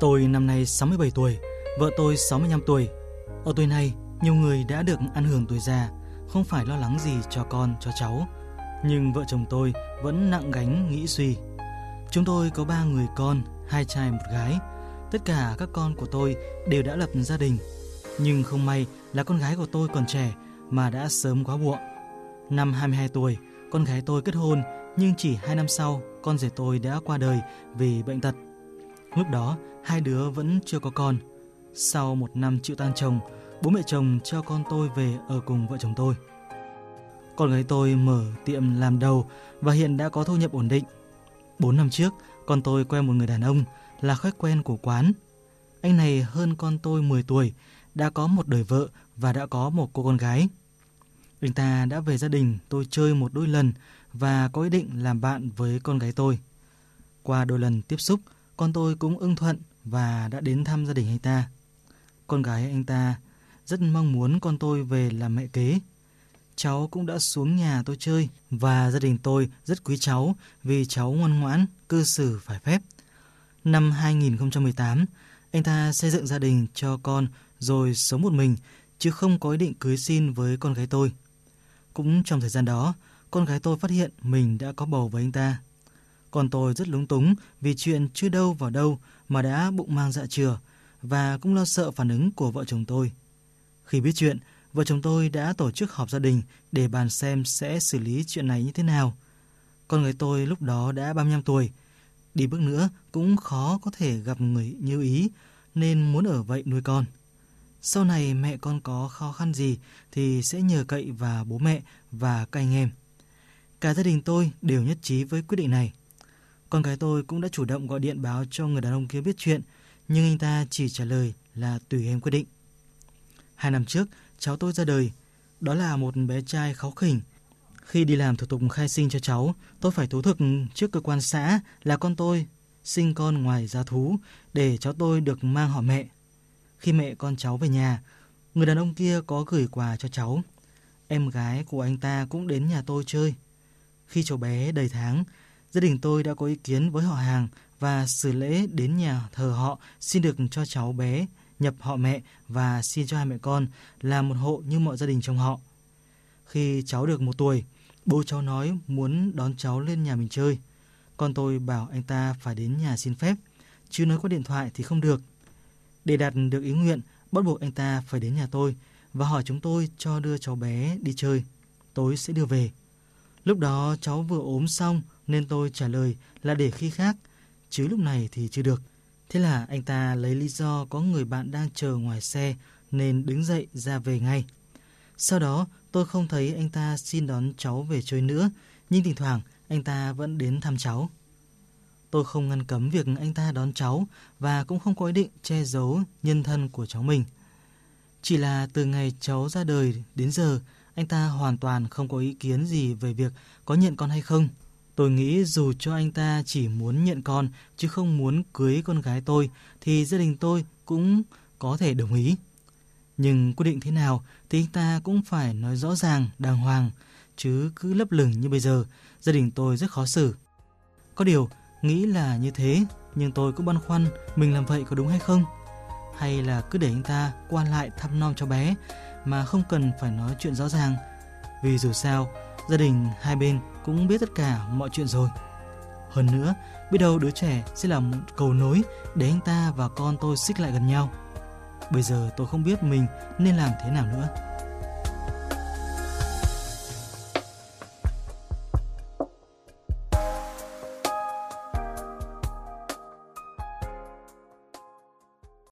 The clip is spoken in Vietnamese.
Tôi năm nay 67 tuổi, vợ tôi 65 tuổi. Ở tuổi này, nhiều người đã được ăn hưởng tuổi già, không phải lo lắng gì cho con, cho cháu. Nhưng vợ chồng tôi vẫn nặng gánh nghĩ suy. Chúng tôi có ba người con, hai trai một gái. Tất cả các con của tôi đều đã lập gia đình. Nhưng không may là con gái của tôi còn trẻ mà đã sớm quá muộn. Năm 22 tuổi, con gái tôi kết hôn nhưng chỉ 2 năm sau, con rể tôi đã qua đời vì bệnh tật. Lúc đó, hai đứa vẫn chưa có con. Sau một năm chịu tan chồng, bố mẹ chồng cho con tôi về ở cùng vợ chồng tôi. Con gái tôi mở tiệm làm đầu và hiện đã có thu nhập ổn định. 4 năm trước, con tôi quen một người đàn ông là khách quen của quán. Anh này hơn con tôi 10 tuổi, đã có một đời vợ và đã có một cô con gái. Anh ta đã về gia đình tôi chơi một đôi lần và có ý định làm bạn với con gái tôi. Qua đôi lần tiếp xúc, con tôi cũng ưng thuận và đã đến thăm gia đình anh ta. Con gái anh ta rất mong muốn con tôi về làm mẹ kế. Cháu cũng đã xuống nhà tôi chơi và gia đình tôi rất quý cháu vì cháu ngoan ngoãn, cư xử phải phép. Năm 2018, anh ta xây dựng gia đình cho con rồi sống một mình chứ không có ý định cưới xin với con gái tôi. Cũng trong thời gian đó, con gái tôi phát hiện mình đã có bầu với anh ta. Còn tôi rất lúng túng vì chuyện chưa đâu vào đâu mà đã bụng mang dạ chừa và cũng lo sợ phản ứng của vợ chồng tôi. Khi biết chuyện, vợ chồng tôi đã tổ chức họp gia đình để bàn xem sẽ xử lý chuyện này như thế nào. Con người tôi lúc đó đã 35 tuổi, đi bước nữa cũng khó có thể gặp người như ý nên muốn ở vậy nuôi con. Sau này mẹ con có khó khăn gì thì sẽ nhờ cậy và bố mẹ và các anh em. Cả gia đình tôi đều nhất trí với quyết định này. Con gái tôi cũng đã chủ động gọi điện báo cho người đàn ông kia biết chuyện, nhưng anh ta chỉ trả lời là tùy em quyết định. Hai năm trước, cháu tôi ra đời. Đó là một bé trai kháu khỉnh. Khi đi làm thủ tục khai sinh cho cháu, tôi phải thú thực trước cơ quan xã là con tôi sinh con ngoài gia thú để cháu tôi được mang họ mẹ. Khi mẹ con cháu về nhà, người đàn ông kia có gửi quà cho cháu. Em gái của anh ta cũng đến nhà tôi chơi. Khi cháu bé đầy tháng, gia đình tôi đã có ý kiến với họ hàng và xử lễ đến nhà thờ họ xin được cho cháu bé nhập họ mẹ và xin cho hai mẹ con làm một hộ như mọi gia đình trong họ. Khi cháu được một tuổi, bố cháu nói muốn đón cháu lên nhà mình chơi. Con tôi bảo anh ta phải đến nhà xin phép, chứ nói qua điện thoại thì không được. Để đạt được ý nguyện, bắt buộc anh ta phải đến nhà tôi và hỏi chúng tôi cho đưa cháu bé đi chơi. Tối sẽ đưa về. Lúc đó cháu vừa ốm xong nên tôi trả lời là để khi khác, chứ lúc này thì chưa được. Thế là anh ta lấy lý do có người bạn đang chờ ngoài xe nên đứng dậy ra về ngay. Sau đó tôi không thấy anh ta xin đón cháu về chơi nữa, nhưng thỉnh thoảng anh ta vẫn đến thăm cháu. Tôi không ngăn cấm việc anh ta đón cháu và cũng không có ý định che giấu nhân thân của cháu mình. Chỉ là từ ngày cháu ra đời đến giờ, anh ta hoàn toàn không có ý kiến gì về việc có nhận con hay không. Tôi nghĩ dù cho anh ta chỉ muốn nhận con chứ không muốn cưới con gái tôi thì gia đình tôi cũng có thể đồng ý. Nhưng quyết định thế nào thì anh ta cũng phải nói rõ ràng, đàng hoàng, chứ cứ lấp lửng như bây giờ, gia đình tôi rất khó xử. Có điều, nghĩ là như thế, nhưng tôi cũng băn khoăn mình làm vậy có đúng hay không? Hay là cứ để anh ta qua lại thăm nom cho bé mà không cần phải nói chuyện rõ ràng? Vì dù sao, gia đình hai bên cũng biết tất cả mọi chuyện rồi. Hơn nữa, biết đâu đứa trẻ sẽ là một cầu nối để anh ta và con tôi xích lại gần nhau. Bây giờ tôi không biết mình nên làm thế nào nữa.